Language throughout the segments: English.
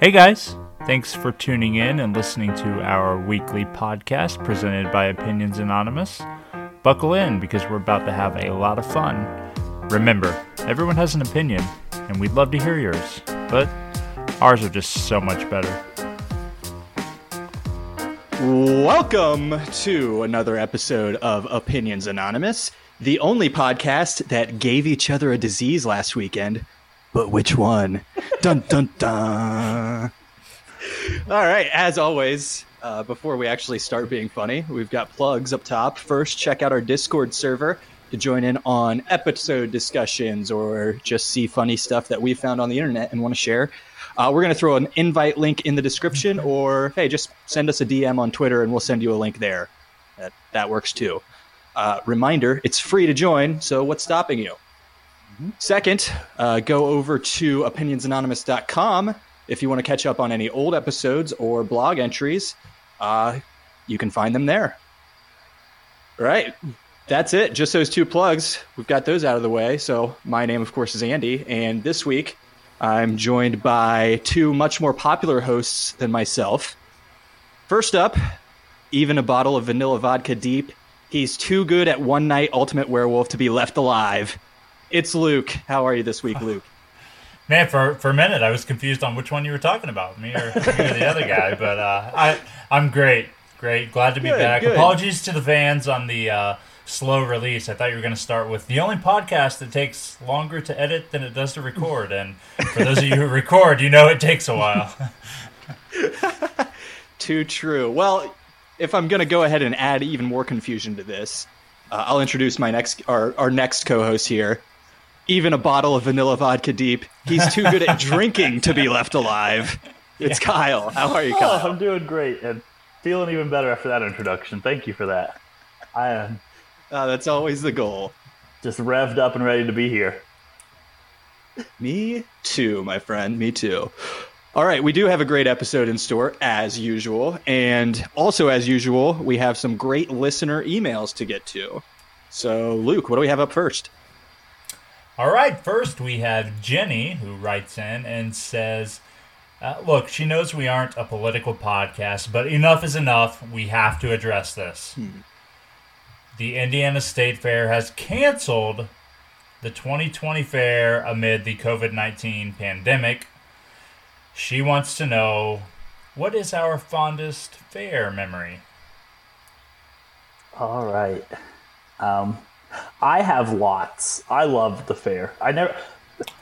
Hey guys, thanks for tuning in and listening to our weekly podcast presented by Opinions Anonymous. Buckle in because we're about to have a lot of fun. Remember, everyone has an opinion, and we'd love to hear yours, but ours are just so much better. Welcome to another episode of Opinions Anonymous, the only podcast that gave each other a disease last weekend. But which one? dun dun dun. All right, as always, uh, before we actually start being funny, we've got plugs up top. First, check out our Discord server to join in on episode discussions or just see funny stuff that we found on the internet and want to share. Uh, we're going to throw an invite link in the description, or hey, just send us a DM on Twitter and we'll send you a link there. That, that works too. Uh, reminder it's free to join, so what's stopping you? Second, uh, go over to opinionsanonymous.com if you want to catch up on any old episodes or blog entries. Uh, you can find them there. All right. That's it. Just those two plugs. We've got those out of the way. So, my name, of course, is Andy. And this week, I'm joined by two much more popular hosts than myself. First up, even a bottle of vanilla vodka deep. He's too good at one night ultimate werewolf to be left alive. It's Luke. How are you this week, Luke? Man, for, for a minute, I was confused on which one you were talking about, me or, me or the other guy. But uh, I I'm great, great, glad to be Good, back. good. Apologies to the fans on the uh, slow release. I thought you were going to start with the only podcast that takes longer to edit than it does to record. And for those of you who record, you know it takes a while. Too true. Well, if I'm going to go ahead and add even more confusion to this, uh, I'll introduce my next our, our next co-host here. Even a bottle of vanilla vodka deep. He's too good at drinking to be left alive. It's Kyle. How are you, Oh, Kyle? I'm doing great and feeling even better after that introduction. Thank you for that. I am Uh, that's always the goal. just revved up and ready to be here. Me too, my friend. Me too. All right, we do have a great episode in store, as usual. And also, as usual, we have some great listener emails to get to. So, Luke, what do we have up first? All right, first we have Jenny who writes in and says, uh, Look, she knows we aren't a political podcast, but enough is enough. We have to address this. The Indiana State Fair has canceled the 2020 fair amid the COVID 19 pandemic. She wants to know what is our fondest fair memory? All right. Um, I have lots. I loved the fair. I never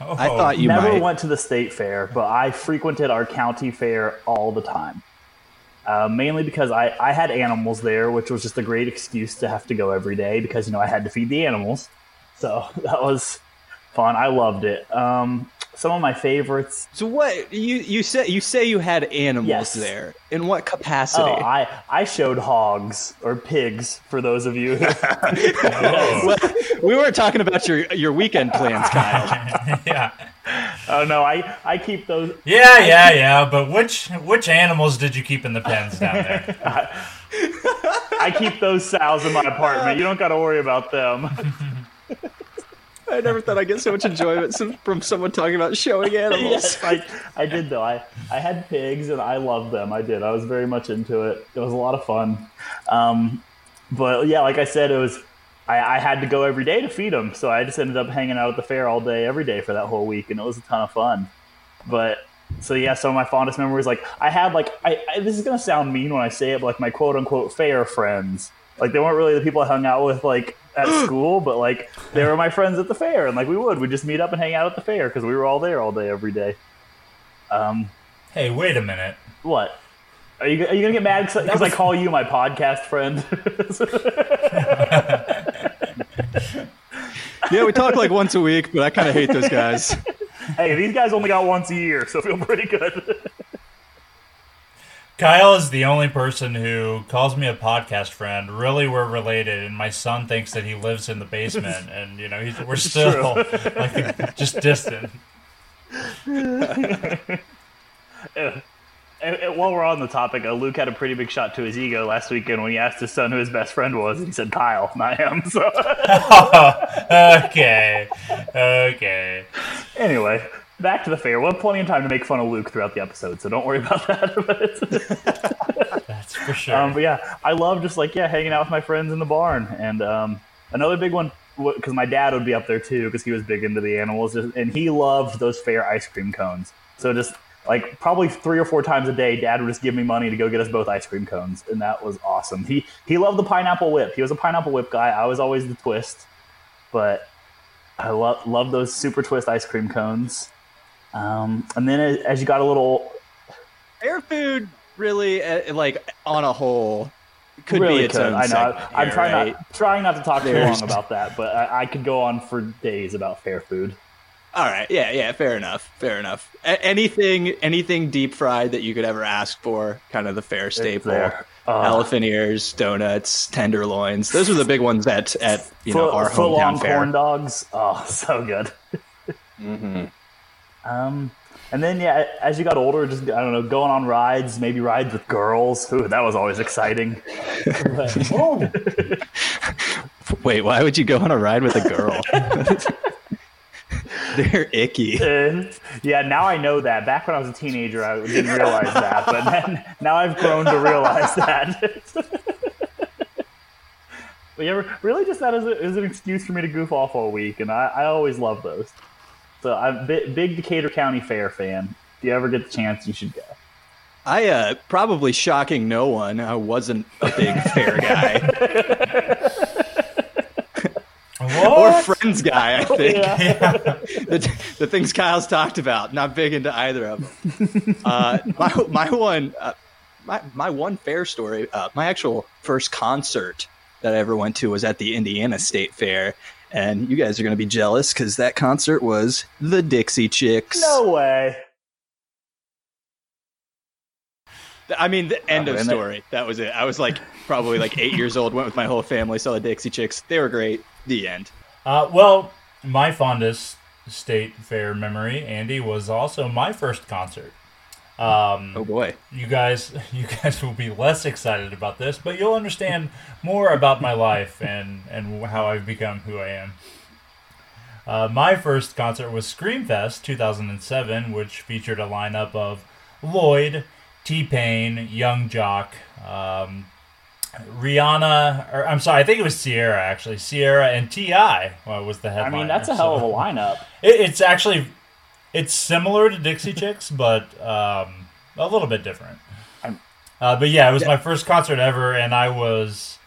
Oh, I thought you never might. went to the state fair, but I frequented our county fair all the time. Uh, mainly because I, I had animals there, which was just a great excuse to have to go every day because you know I had to feed the animals. So that was fun. I loved it. Um, some of my favorites. So, what you you say you say you had animals Yes. there? In what capacity? Oh, I I showed hogs or pigs for those of you. Well, we weren't talking about your your weekend plans, Kyle. yeah. oh no, I I keep those. Yeah, yeah, yeah. But which which animals did you keep in the pens down there? I keep those sows in my apartment. You don't got to worry about them. I never thought I'd get so much enjoyment from someone talking about showing animals. yes, I, I did though. I, I had pigs and I loved them. I did. I was very much into it. It was a lot of fun. Um, but yeah, like I said, it was. I, I had to go every day to feed them, so I just ended up hanging out at the fair all day, every day for that whole week, and it was a ton of fun. But so yeah, some of my fondest memories, like I had like I, I this is gonna sound mean when I say it, but like my quote unquote fair friends. Like they weren't really the people I hung out with like at school, but like they were my friends at the fair, and like we would we just meet up and hang out at the fair because we were all there all day every day. Um, Hey, wait a minute. what? Are you are you gonna get mad because I call you my podcast friend? Yeah, we talk like once a week, but I kind of hate those guys. hey, these guys only got once a year, so feel pretty good. Kyle is the only person who calls me a podcast friend. Really, we're related, and my son thinks that he lives in the basement, and you know, he's, we're still like just distant. And, and while we're on the topic, uh, Luke had a pretty big shot to his ego last weekend when he asked his son who his best friend was, and he said Kyle, not him. So okay, okay. anyway, back to the fair. We'll have plenty of time to make fun of Luke throughout the episode, so don't worry about that. That's for sure. um, but yeah, I love just like yeah, hanging out with my friends in the barn. And um, another big one because my dad would be up there too because he was big into the animals, and he loved those fair ice cream cones. So just like probably three or four times a day, Dad would just give me money to go get us both ice cream cones, and that was awesome. He he loved the pineapple whip. He was a pineapple whip guy. I was always the twist, but I love love those super twist ice cream cones. Um, and then as you got a little fair food, really uh, like on a whole could really be its could. own. I know. Segment I'm trying right? not trying not to talk too long about that, but I, I could go on for days about fair food. All right, yeah, yeah, fair enough, fair enough. A- anything, anything deep fried that you could ever ask for, kind of the fair staple. there. Uh, Elephant ears, donuts, tenderloins. Those are the big ones at at you know Full- our full-on hometown fair. corn dogs. Oh, so good. hmm Um, and then yeah, as you got older, just I don't know, going on rides, maybe rides with girls. Ooh, that was always exciting. But- oh, Wait, why would you go on a ride with a girl? They're icky. Uh, yeah, now I know that. Back when I was a teenager, I didn't realize that, but then now I've grown to realize that. but yeah, really, just that as, a, as an excuse for me to goof off all week, and I, I always love those. So I'm a big, big Decatur County Fair fan. If you ever get the chance, you should go. I uh, probably shocking no one. I wasn't a big fair guy or friends guy. I think Yeah. the, the things Kyle's talked about. Not big into either of them. Uh, my my one uh, my my one fair story. Uh, my actual first concert that I ever went to was at the Indiana State Fair, and you guys are going to be jealous because that concert was the Dixie Chicks. No way. I mean, the end Oh, of and they- story. That was it. I was like probably like eight years old. Went with my whole family. Saw the Dixie Chicks. They were great. The end. Uh, well, my fondest state fair memory, Andy, was also my first concert. Um, Oh boy. you guys, you guys will be less excited about this, but you'll understand more about my life and and how I've become who I am. Uh, my first concert was Screamfest 2007, which featured a lineup of Lloyd, T Pain, Yung Joc, um, Rihanna, or I'm sorry, I think it was Ciara actually. Ciara and T.I. was the headline. I mean, that's a hell of a lineup. it, it's actually it's similar to Dixie Chicks, but um, a little bit different. Uh, but yeah, it was my first concert ever, and I was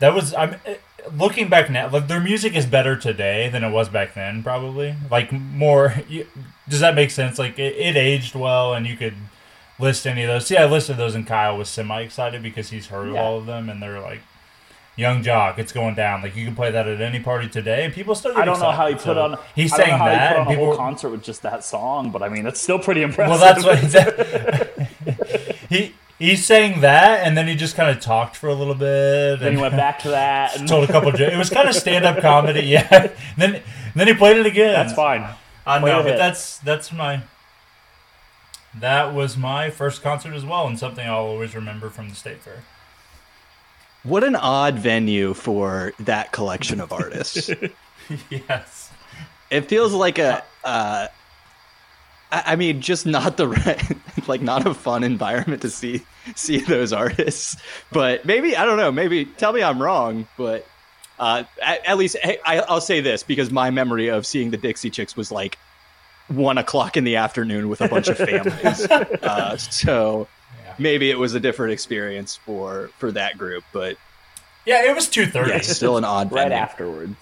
that was I'm eh, looking back now. Like their music is better today than it was back then, probably. Like more. You, does that make sense? Like it, it aged well, and you could list any of those. See, I listed those, and Kyle was semi excited because he's heard Yeah. all of them, and they're like. Yung Joc, it's going down. Like you can play that at any party today, and people still. Get I don't know how he put So on. He's I don't saying know how that, he put and on a people. whole concert with just that song, but I mean, it's still pretty impressive. well, that's what that, he he's saying that, and then he just kind of talked for a little bit, then and he went back to that. And told a couple. jokes. It was kind of stand up comedy, yeah. then then he played it again. that's fine. I Play know, but that's that's my. That was my first concert as well, and something I'll always remember from the state fair. What an odd venue for that collection of artists. yes. it feels like a. Uh, I mean, just not the right, like not a fun environment to see see those artists. But maybe I don't know. Maybe tell me I'm wrong. But uh, at, at least hey, I, I'll say this because my memory of seeing the Dixie Chicks was like one o'clock in the afternoon with a bunch of families. uh, so. Maybe it was a different experience for for that group. But Yeah, it was two thirty. yeah, still an odd Right venue. afterwards.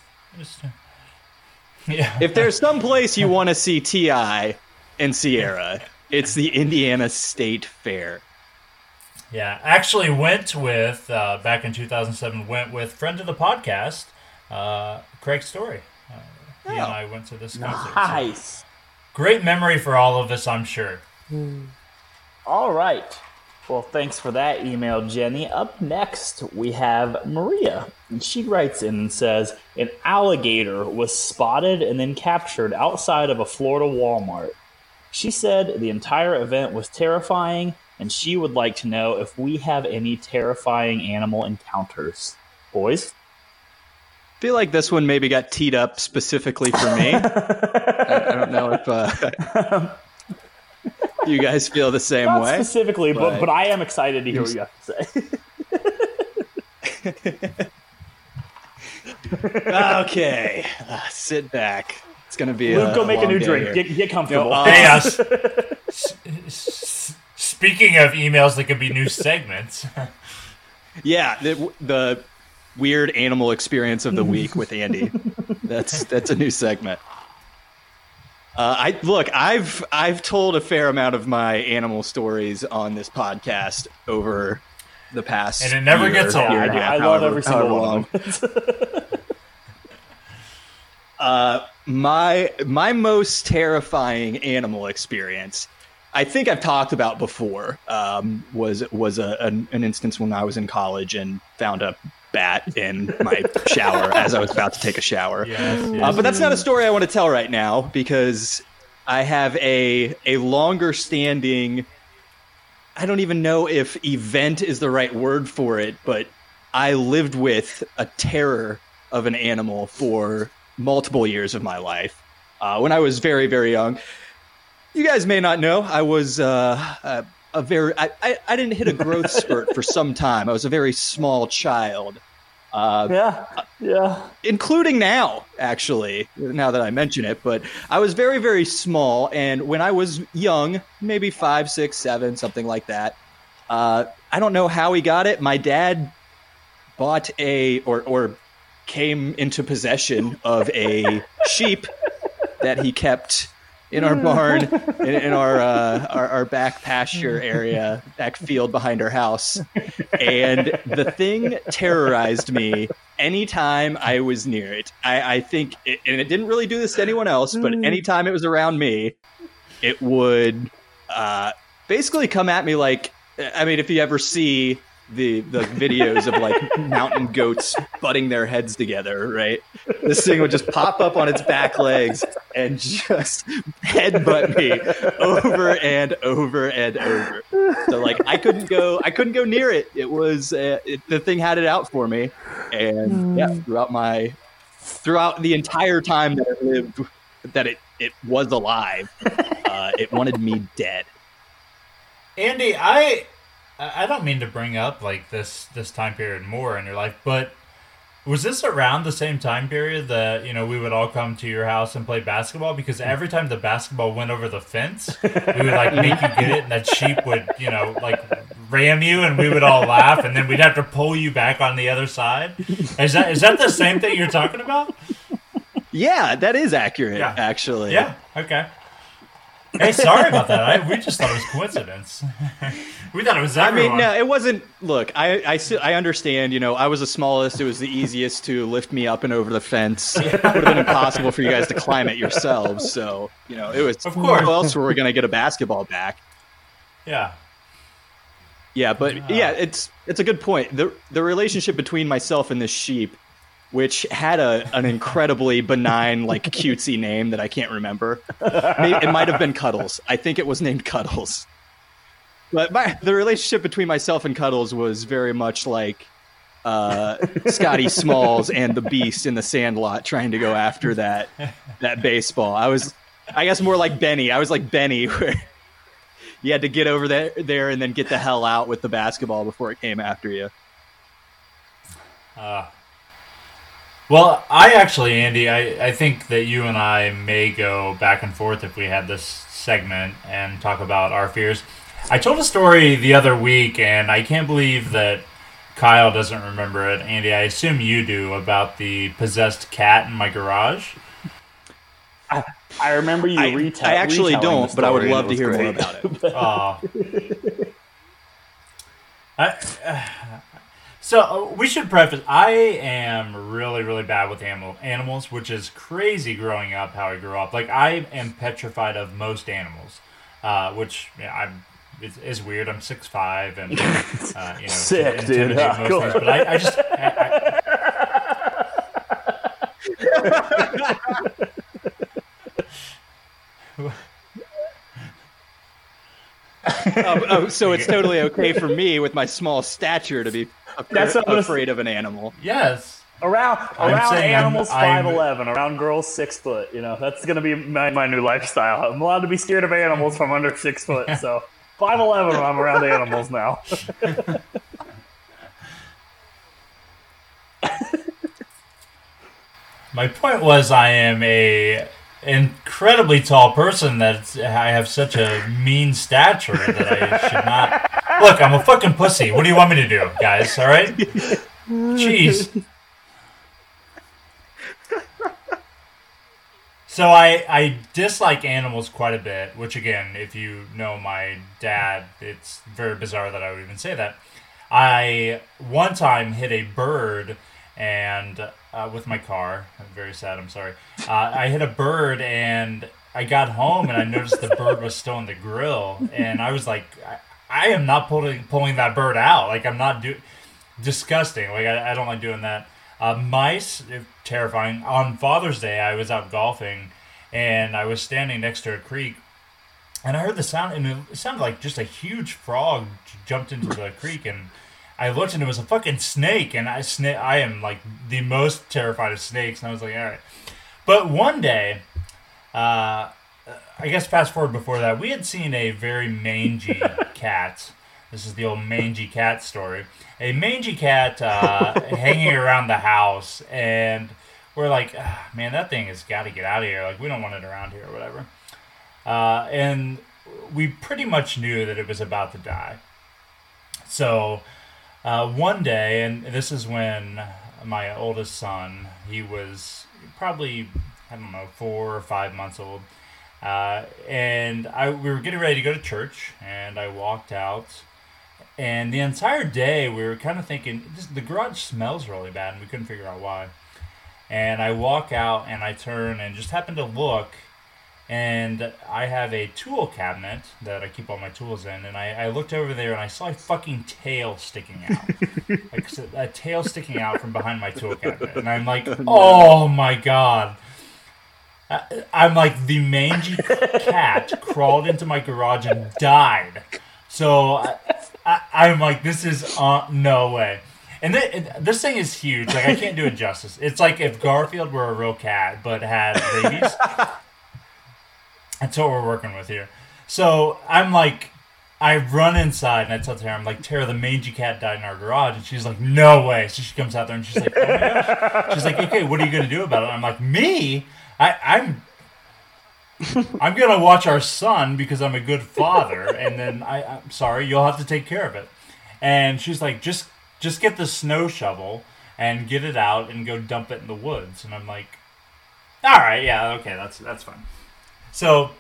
Yeah. if there's some place you want to see T.I. and Ciara, it's the Indiana State Fair. Yeah, actually went with uh, back in 2007. Went with friend of the podcast, uh, Craig Story. Uh, he and Oh. I went to this concert. so Nice. great memory for all of us, I'm sure. All right. Well, thanks for that email, Jenny. Up next, we have Maria. And she writes in and says An alligator was spotted and then captured outside of a Florida Walmart. She said the entire event was terrifying, and she would like to know if we have any terrifying animal encounters. Boys? feel like this one maybe got teed up specifically for me. I don't know if uh, you guys feel the same Not way. specifically, but, but- but I am excited to hear what you have to say. okay, uh, sit back. It's gonna be Luke, a go make a new drink. Get, get comfortable. uh, Hey, uh, s- s- s- speaking of emails that could be new segments, Yeah, the, the weird animal experience of the week with Andy. That's that's a new segment. Uh, I look. I've I've told a fair amount of my animal stories on this podcast over the past, And it never year, gets old. year I, and a do- half, I love every single one long. of them. Uh, my my most terrifying animal experience, I think I've talked about before, um, was was a, an, an instance when I was in college and found a bat in my shower as I was about to take a shower. yes, Uh, but that's not a story I want to tell right now because I have a a longer standing. I don't even know if event is the right word for it, but I lived with a terror of an animal for multiple years of my life. Uh, when I was very very young, you guys may not know I was uh, a, very I, I, I didn't hit a growth spurt for some time. I was a very small child. Uh, yeah, yeah. including now, actually, now that I mention it. But I was very, very small, and when I was young, maybe five, six, seven, something like that, uh, I don't know how he got it. My dad bought a or or came into possession of a sheep that he kept in our barn in, in our, uh, our our back pasture area back field behind our house. And the thing terrorized me anytime I was near it. I, I think, it, and it didn't really do this to anyone else, but anytime it was around me, it would uh, basically come at me like, I mean, if you ever see the the videos of like mountain goats butting their heads together, right? This thing would just pop up on its back legs and just headbutt me over and over and over. So like I couldn't go, I couldn't go near it. It was uh, it, the thing had it out for me, and yeah, throughout my throughout the entire time that it lived, that it it was alive, uh, it wanted me dead. Andy, I I don't mean to bring up like this this time period more in your life, but was this around the same time period that you know we would all come to your house and play basketball? Because hmm. every time the basketball went over the fence, we would like make you get it, and that sheep would you know like ram you, and we would all laugh, and then we'd have to pull you back on the other side. Is that is that the same thing you're talking about? Yeah, that is accurate, Yeah. actually. Yeah. Okay. Hey, sorry about that. I, we just thought it was coincidence. we thought it was everyone. I mean, no, it wasn't. Look, I, I, I understand. You know, I was the smallest. It was the easiest to lift me up and over the fence. It would have been impossible for you guys to climb it yourselves. So, you know, it was. Of course. Who else were we going to get a basketball back? Yeah. Yeah, but yeah, it's it's a good point. the The relationship between myself and this sheep, which had a an incredibly benign, like cutesy name that I can't remember. It might have been Cuddles. I think it was named Cuddles. But my, the relationship between myself and Cuddles was very much like uh, Scotty Smalls and the Beast in the Sandlot trying to go after that that baseball. I was, I guess, more like Benny. I was like Benny, where you had to get over there, there and then get the hell out with the basketball before it came after you. Uh, well, I actually, Andy, I, I think that you and I may go back and forth if we had this segment and talk about our fears. I told a story the other week, and I can't believe that Kyle doesn't remember it. Andy, I assume you do about the possessed cat in my garage. I remember you I, retell. I actually retelling don't, but I would love to it was hear more about it. Uh, I, uh, so uh, we should preface. I am really, really bad with animal animals, which is crazy. Growing up, how I grew up, like I am petrified of most animals, uh, which yeah, I'm. Is, is weird. I'm six five and uh, you know Sick, can dude. intimidate most cool. things, but I, I just I, I, oh, oh, so it's totally okay for me with my small stature to be That's what I'm afraid of an animal. yes. Around around I'm- animals I'm- five eleven, around girls six foot. You know that's gonna be my, my new lifestyle. I'm allowed to be scared of animals from under six foot. So five eleven when I'm around animals now. My point was, I am a incredibly tall person that I have such a mean stature that I should not. Look, I'm a fucking pussy. What do you want me to do, guys? All right. Jeez. So I I dislike animals quite a bit, which again, if you know my dad, it's very bizarre that I would even say that. I one time hit a bird and uh, with my car. I'm very sad. I'm sorry. Uh, I hit a bird and I got home and I noticed the bird was still in the grill and I was like, I, am not pulling pulling that bird out. Like I'm not do disgusting. Like I, I don't like doing that. Uh, mice, terrifying. On Father's Day, I was out golfing and I was standing next to a creek and I heard the sound, and it sounded like just a huge frog jumped into the creek, and I looked, and it was a fucking snake, and I sna- I am like the most terrified of snakes, and I was like, all right. But one day, uh, I guess fast forward before that, we had seen a very mangy cat. This is the old mangy cat story. A mangy cat uh, hanging around the house, and we're like, "Ah, man, that thing has got to get out of here. Like, we don't want it around here or whatever. Uh, and we pretty much knew that it was about to die. So uh, one day, and this is when my oldest son, he was probably, I don't know, four or five months old. Uh, and I, we were getting ready to go to church, and I walked out. And the entire day, we were kind of thinking, this, the garage smells really bad, and we couldn't figure out why. And I walk out, and I turn, and just happen to look, and I have a tool cabinet that I keep all my tools in, and I, I looked over there and I saw a fucking tail sticking out, like s- a tail sticking out from behind my tool cabinet, and I'm like, oh my god. I'm like the mangy cat crawled into my garage and died. So I, I'm like, this is uh, no way. And th- and this thing is huge. Like I can't do it justice. It's like if Garfield were a real cat but had rabies. That's what we're working with here. So I'm like, I run inside and I tell Tara, I'm like, Tara, the mangy cat died in our garage. And she's like, no way. So she comes out there and she's like, oh my gosh. She's like, okay, what are you going to do about it? I'm like, me? I, I'm. I'm gonna watch our son because I'm a good father, and then I, I'm sorry, you'll have to take care of it. And she's like, just, just get the snow shovel and get it out and go dump it in the woods. And I'm like, all right, yeah, okay, that's that's fine. So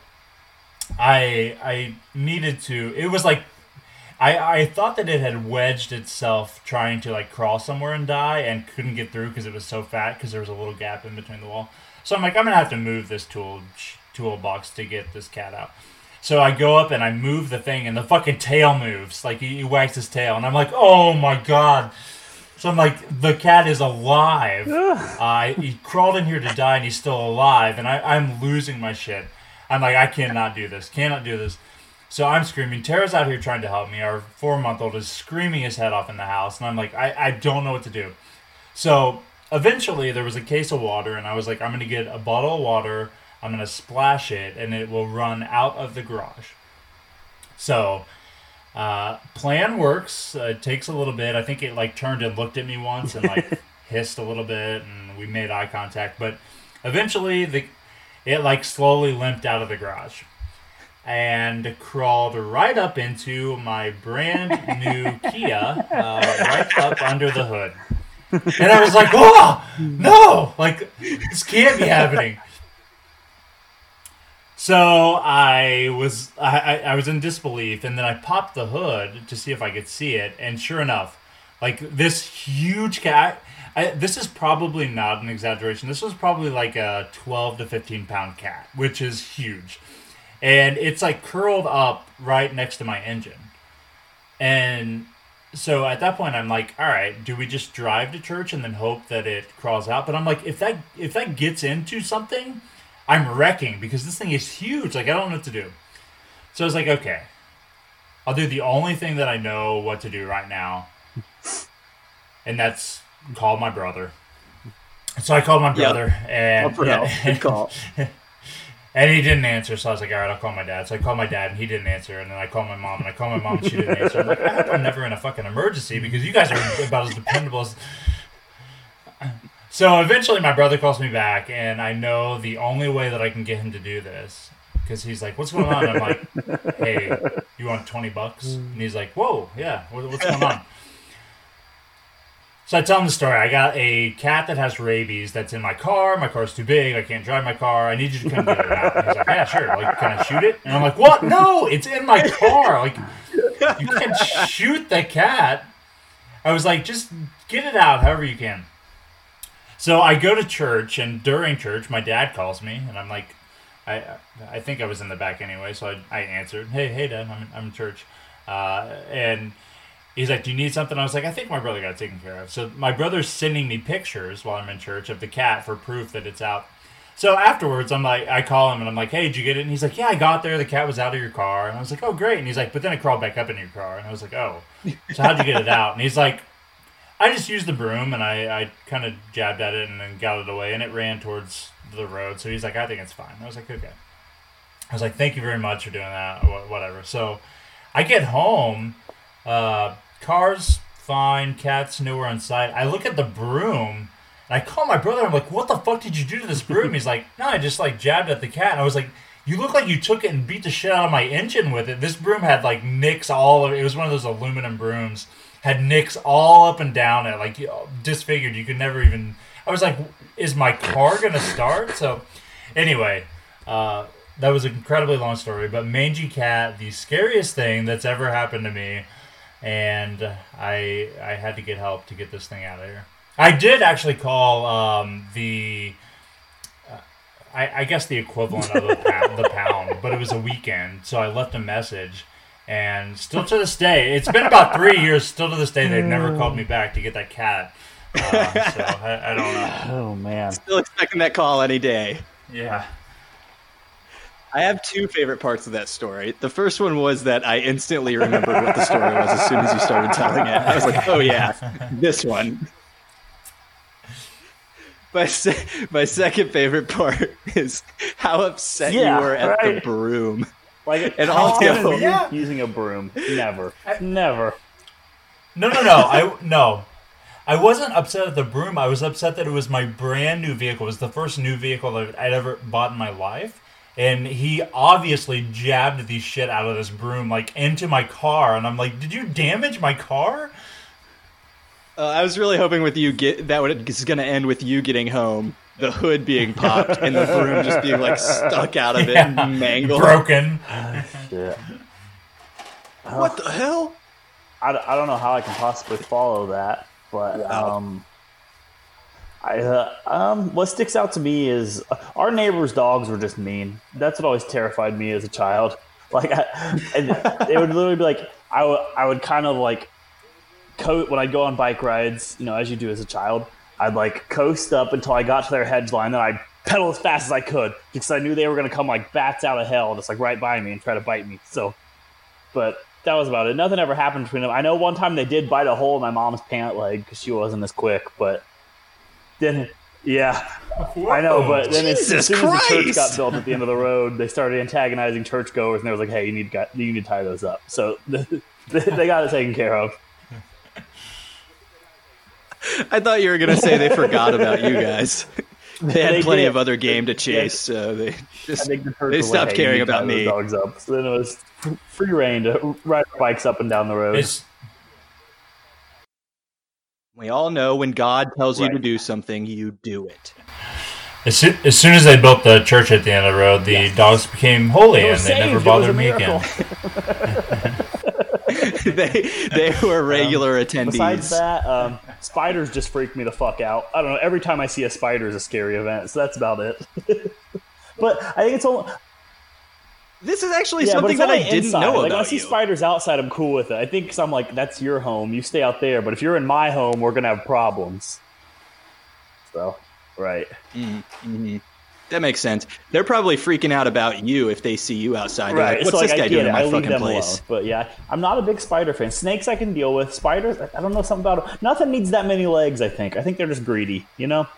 I I needed to it was like I I thought that it had wedged itself trying to like crawl somewhere and die and couldn't get through because it was so fat because there was a little gap in between the wall. So I'm like I'm to have to move this tool toolbox to get this cat out. So I go up and I move the thing and the fucking tail moves. Like he, he wags his tail and I'm like, "Oh my god." So I'm like, the cat is alive. Uh, he crawled in here to die, and he's still alive. And I, I'm losing my shit. I'm like, I cannot do this. Cannot do this. So I'm screaming. Tara's out here trying to help me. Our four month old is screaming his head off in the house, and I'm like, I, I don't know what to do. So eventually, there was a case of water, and I was like, I'm gonna get a bottle of water. I'm gonna splash it, and it will run out of the garage. So uh, plan works. Uh, it takes a little bit. I think it like turned and looked at me once and like hissed a little bit, and we made eye contact. But eventually, the it like slowly limped out of the garage and crawled right up into my brand new Kia, uh, right up under the hood. And I was like, "Oh no! Like this can't be happening." So I was I, I, was in disbelief, and then I popped the hood to see if I could see it, and sure enough, like this huge cat. I, this is probably not an exaggeration. This was probably like a twelve to fifteen pound cat, which is huge, and it's like curled up right next to my engine, and so at that point I'm like, all right, do we just drive to church and then hope that it crawls out? But I'm like, if that if that gets into something, I'm wrecking because this thing is huge. Like I don't know what to do. So I was like, okay, I'll do the only thing that I know what to do right now, and that's call my brother. So I called my brother and Up for help. Good call. And he didn't answer. So I was like, all right, I'll call my dad. So I called my dad and he didn't answer. And then I called my mom and I called my mom and she didn't answer. I'm like, I'm never in a fucking emergency because you guys are about as dependable as. So eventually my brother calls me back and I know the only way that I can get him to do this because he's like, "What's going on?" I'm like, "Hey, you want twenty bucks?" And he's like, "Whoa, yeah, what, what's going on?" So I tell him the story. I got a cat that has rabies that's in my car. My car's too big. I can't drive my car. I need you to come get it out. And he's like, yeah, sure. Like, can I shoot it? And I'm like, what? No, it's in my car. Like, you can't shoot the cat. I was like, just get it out however you can. So I go to church, and during church, my dad calls me, and I'm like, I I think I was in the back anyway, so I, I answered, hey, hey, dad, I'm I'm in church. Uh, and he's like, "Do you need something?" I was like, "I think my brother got taken care of." So my brother's sending me pictures while I'm in church of the cat for proof that it's out. So afterwards, I'm like, I call him and I'm like, "Hey, did you get it?" And he's like, "Yeah, I got there. The cat was out of your car." And I was like, "Oh, great." And he's like, "But then it crawled back up in your car." And I was like, "Oh, so how'd you get it out?" And he's like, "I just used the broom and I, I kind of jabbed at it and then got it away and it ran towards the road." So he's like, "I think it's fine." I was like, "Okay." I was like, "Thank you very much for doing that." Wh- Whatever. So I get home. Uh, car's fine. Cat's nowhere in sight. I look at the broom. And I call my brother. I'm like, "What the fuck did you do to this broom?" He's like, "No, I just like jabbed at the cat." And I was like, "You look like you took it and beat the shit out of my engine with it." This broom had like nicks all of it. was one of those aluminum brooms. Had nicks all up and down it, like disfigured. You could never even. I was like, "Is my car gonna start?" So, anyway, uh, that was an incredibly long story. But mangy cat, the scariest thing that's ever happened to me and I I had to get help to get this thing out of here. I did actually call um, the uh, I, I guess the equivalent of the pound, the pound, but it was a weekend, so I left a message. And still to this day, it's been about three years. Still to this day, they've never called me back to get that cat. Uh, so I, I don't know. Oh man. Still expecting that call any day. Yeah. I have two favorite parts of that story. The first one was that I instantly remembered what the story was as soon as you started telling it. I was like, oh yeah, this one. My, se- my second favorite part is how upset Yeah, you were at the broom. Like And how also- often Yeah. using a broom. Never. Never. No, no, no. I no. I wasn't upset at the broom. I was upset that it was my brand new vehicle. It was the first new vehicle that I'd ever bought in my life. And he obviously jabbed the shit out of this broom like into my car. And I'm like, did you damage my car? Uh, I was really hoping with you get that would is going to end with you getting home, the hood being popped, and the broom just being like stuck out of it Yeah. and mangled. Broken. Shit. What the hell? I, I don't know how I can possibly follow that, but Wow. um, I uh, um, what sticks out to me is uh, our neighbors' dogs were just mean. That's what always terrified me as a child. Like, I, and it would literally be like I would I would kind of like coat when I'd go on bike rides, you know, as you do as a child. I'd like coast up until I got to their hedge line, then I'd pedal as fast as I could because I knew they were going to come like bats out of hell, just like right by me and try to bite me. So, but that was about it. Nothing ever happened between them. I know one time they did bite a hole in my mom's pant leg because she wasn't as quick, but then, yeah, I know. But then as, as Jesus soon as the church got built at the end of the road, they started antagonizing churchgoers, and they was like, "Hey, you need to, you need to tie those up." So they got it taken care of. I thought you were gonna say they forgot about you guys. They had They plenty did. of other game to chase, so they just the they stopped like, hey, caring need to tie about me. Dogs up. So then it was free reign to ride bikes up and down the road. It's, We all know when God tells you to do something, you do it. as, soon, as soon as they built the church at the end of the road, the dogs became holy They were and they never saved. It was a bothered me again. they they were regular attendees. Um, Besides that, um, spiders just freak me the fuck out. I don't know. Every time I see a spider is a scary event, so that's about it. but I think it's only this is actually yeah, something that I didn't inside. know like, when I see you. spiders outside, I'm cool with it. I think 'cause I'm like, that's your home. You stay out there. But if you're in my home, we're gonna have problems. So, right. Mhm. That makes sense. They're probably freaking out about you if they see you outside. They're Right. Like, What's so, like, this guy I doing get in it. I leave fucking them place? alone. But yeah, I'm not a big spider fan. Snakes I can deal with. Spiders, I- I don't know something about them. Nothing needs that many legs. I think. I think they're just greedy. You know.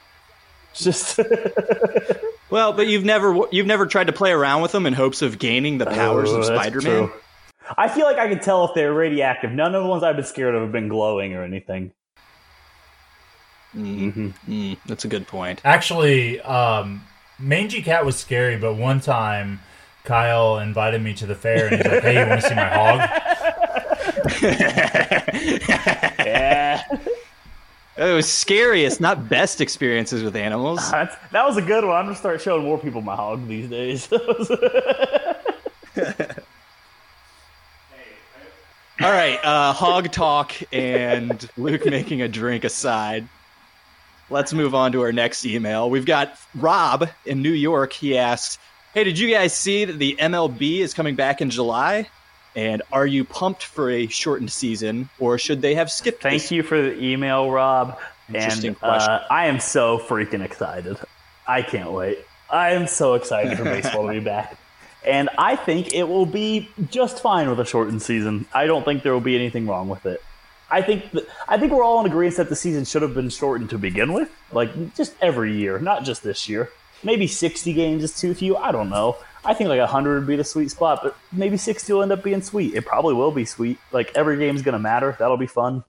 It's just Well, but you've never you've never tried to play around with them in hopes of gaining the powers Oh, of Spider-Man. true. I feel like I can tell if they're radioactive. None of the ones I've been scared of have been glowing or anything. Mm, mm, that's a good point. Actually, um, Mangy Cat was scary, but one time Kyle invited me to the fair and he's like, "Hey, you want to see my hog?" Yeah, It was scariest, not best experiences with animals. That's, that was a good one. I'm gonna start showing more people my hog these days. All right, uh, hog talk and Luke making a drink aside. Let's move on to our next email. We've got Rob in New York. He asked, "Hey, did you guys see that the MLB is coming back in July? And are you pumped for a shortened season, or should they have skipped? Thank this? you for the email, Rob. Interesting And question. uh, I am so freaking excited. I can't wait. I am so excited for baseball to be back. And I think it will be just fine with a shortened season. I don't think there will be anything wrong with it. I think th- I think we're all in agreement that the season should have been shortened to begin with, like just every year, not just this year. Maybe 60 games is too few. I don't know. I think like 100 would be the sweet spot, but maybe 60 will end up being sweet. It probably will be sweet. Like every game's going to matter. That'll be fun.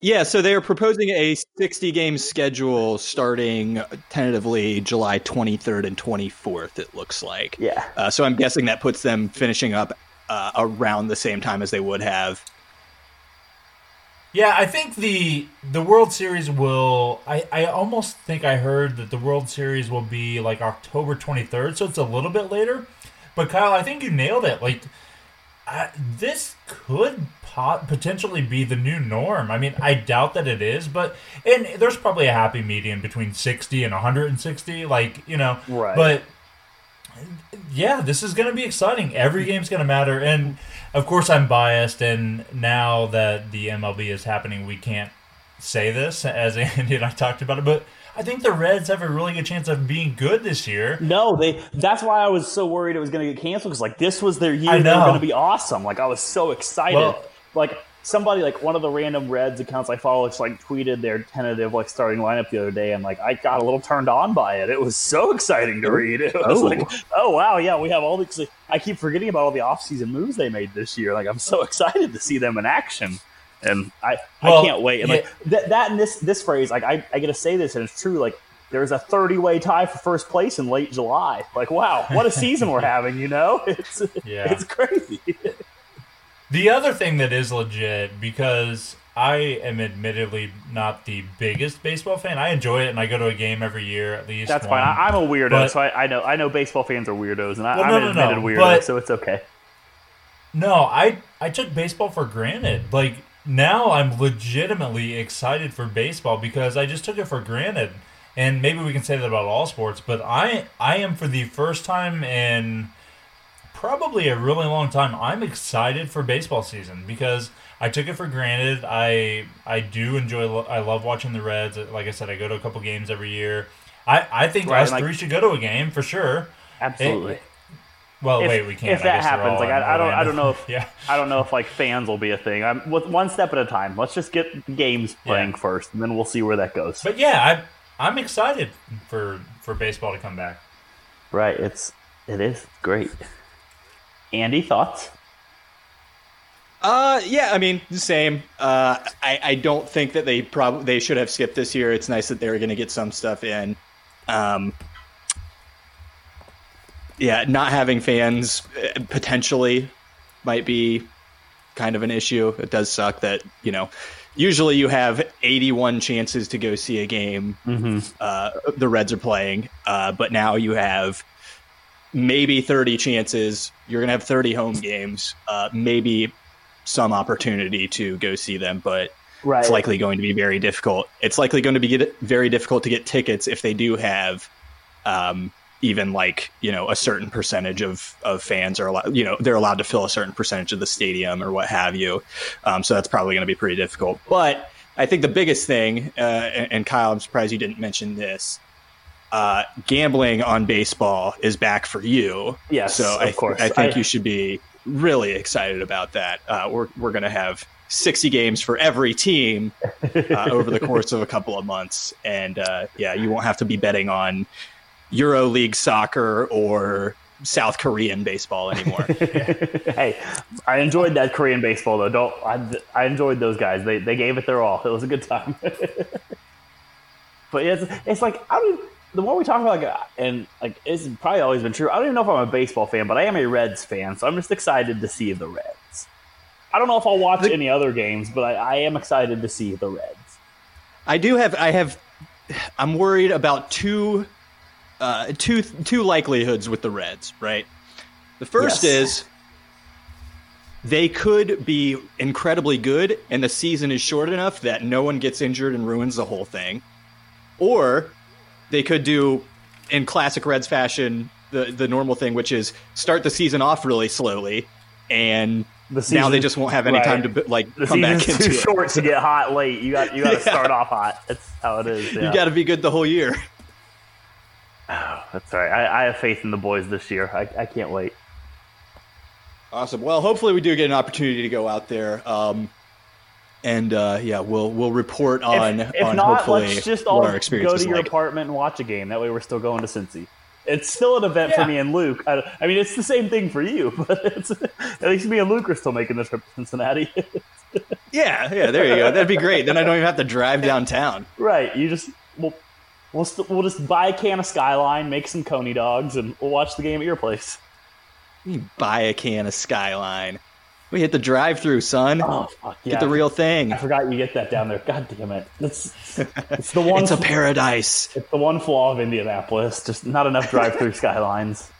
Yeah, so they are proposing a 60 game schedule starting tentatively July 23rd and 24th, it looks like. Yeah. Uh, so I'm guessing that puts them finishing up uh, around the same time as they would have. Yeah, I think the the World Series will. I, I almost think I heard that the World Series will be like October 23rd, so it's a little bit later. But Kyle, I think you nailed it. Like, I, this could pot, potentially be the new norm. I mean, I doubt that it is, but and there's probably a happy medium between 60 and 160. Like, you know, Right. But yeah, this is going to be exciting. Every game's going to matter, and of course, I'm biased. And now that the MLB is happening, we can't say this as Andy and I talked about it. But I think the Reds have a really good chance of being good this year. No, they. That's why I was so worried it was going to get canceled because like this was their year. I They were going to be awesome. Like I was so excited. Well- like somebody like one of the random Reds accounts I follow just like tweeted their tentative like starting lineup the other day, and like I got a little turned on by it. It was so exciting to oh. read. It was Oh. like, oh wow, yeah, we have all these. I keep forgetting about all the offseason moves they made this year. Like I'm so excited to see them in action. And I, Well, I can't wait. And like yeah. that, that and this this phrase, like I, I get to say this, and it's true. Like there's a 30 way tie for first place in late July. Like wow, what a season we're having. You know, it's Yeah. it's crazy. The other thing that is legit, because I am admittedly not the biggest baseball fan. I enjoy it, and I go to a game every year at least. That's one. fine. I, I'm a weirdo, But- so I, I know I know baseball fans are weirdos, and I, Well, I'm no, an no, admitted no, weirdo, but- so it's okay. No, I I took baseball for granted. Like now I'm legitimately excited for baseball because I just took it for granted. And maybe we can say that about all sports, but I I am for the first time in probably a really long time I'm excited for baseball season because I took it for granted. I I do enjoy I love watching the Reds. Like I said, I go to a couple games every year. I I think Right, us like- three should go to a game for sure. Absolutely. Well, If- wait, we can't. if I that happens, like, I- I don't- I don't know if- yeah. I don't know if like fans will be a thing. I'm with one step at a time. Let's just get the games playing Yeah. first, and then we'll see where that goes. But yeah, I I'm excited for for baseball to come back. right, it's it is great. Andy, thoughts? Uh, yeah, I mean, the same. Uh, I, I don't think that they probably they should have skipped this year. It's nice that they're going to get some stuff in. Um, yeah, not having fans uh, potentially might be kind of an issue. It does suck that you know. Usually, you have 81 chances to go see a game. Uh, the Reds are playing, uh, but now you have maybe 30 chances. You're going to have 30 home games. Uh, maybe some opportunity to go see them, but Right. it's likely going to be very difficult. It's likely going to be very difficult to get tickets if they do have um, even like you know a certain percentage of of fans are allowed. You know they're allowed to fill a certain percentage of the stadium or what have you. Um, so that's probably going to be pretty difficult. But I think the biggest thing, uh, and, and Kyle, I'm surprised you didn't mention this. Uh, gambling on baseball is back for you. Yes, So of I, course. I think I- you should be really excited about that. Uh, we're we're going to have 60 games for every team uh, over the course of a couple of months. And uh, yeah, you won't have to be betting on Euro League soccer or South Korean baseball anymore. hey, I enjoyed that Korean baseball though. Don't I, I enjoyed those guys. They they gave it their all. It was a good time. but it's it's like I don't. The more we talk about like and like it's probably always been true. I don't even know if I'm a baseball fan, but I am a Reds fan, so I'm just excited to see the Reds. I don't know if I'll watch the, any other games, but I, I am excited to see the Reds. I do have I have I'm worried about two uh, two two likelihoods with the Reds, right? The first yes. is they could be incredibly good and the season is short enough that no one gets injured and ruins the whole thing. Or they could do in classic Reds fashion the the normal thing, which is start the season off really slowly, and season, now they just won't have any right. time to like the come back into too it. short to get hot late. You got you got to yeah. start off hot. That's how it is. Yeah. You got to be good the whole year. Oh, that's all right. I, I have faith in the boys this year. I, I can't wait. Awesome. Well, hopefully we do get an opportunity to go out there. Um, and uh, yeah, we'll we'll report on. If, if on not, let's just all our experience go to your like. apartment and watch a game. That way, we're still going to Cincy. It's still an event yeah. for me and Luke. I, I, mean, it's the same thing for you, but it's at least me and Luke are still making the trip to Cincinnati. yeah, yeah, there you go. That'd be great. Then I don't even have to drive downtown. Right. You just we'll we'll, st- we'll just buy a can of Skyline, make some Coney dogs, and we'll watch the game at your place. You buy a can of Skyline. We hit the drive-through, son. Oh fuck yeah! Get the real thing. I forgot you get that down there. God damn it! It's it's the one. it's a paradise. It's the one flaw of Indianapolis. Just not enough drive-through skylines.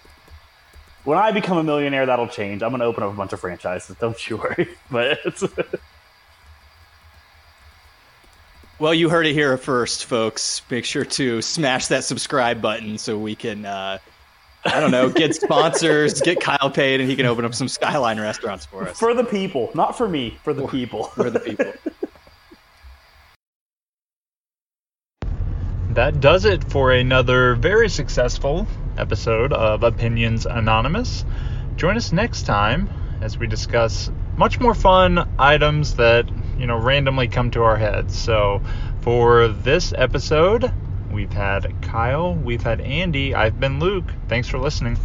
When I become a millionaire, that'll change. I'm going to open up a bunch of franchises. Don't you worry. But it's. Well, you heard it here first, folks. Make sure to smash that subscribe button so we can uh, I don't know, get sponsors, get Kyle paid, and he can open up some Skyline restaurants for us. For the people, not for me, for the people. For the people. that does it for another very successful episode of Opinions Anonymous. Join us next time as we discuss much more fun items that, you know, randomly come to our heads. So, for this episode, We've had Kyle, we've had Andy, I've been Luke. Thanks for listening.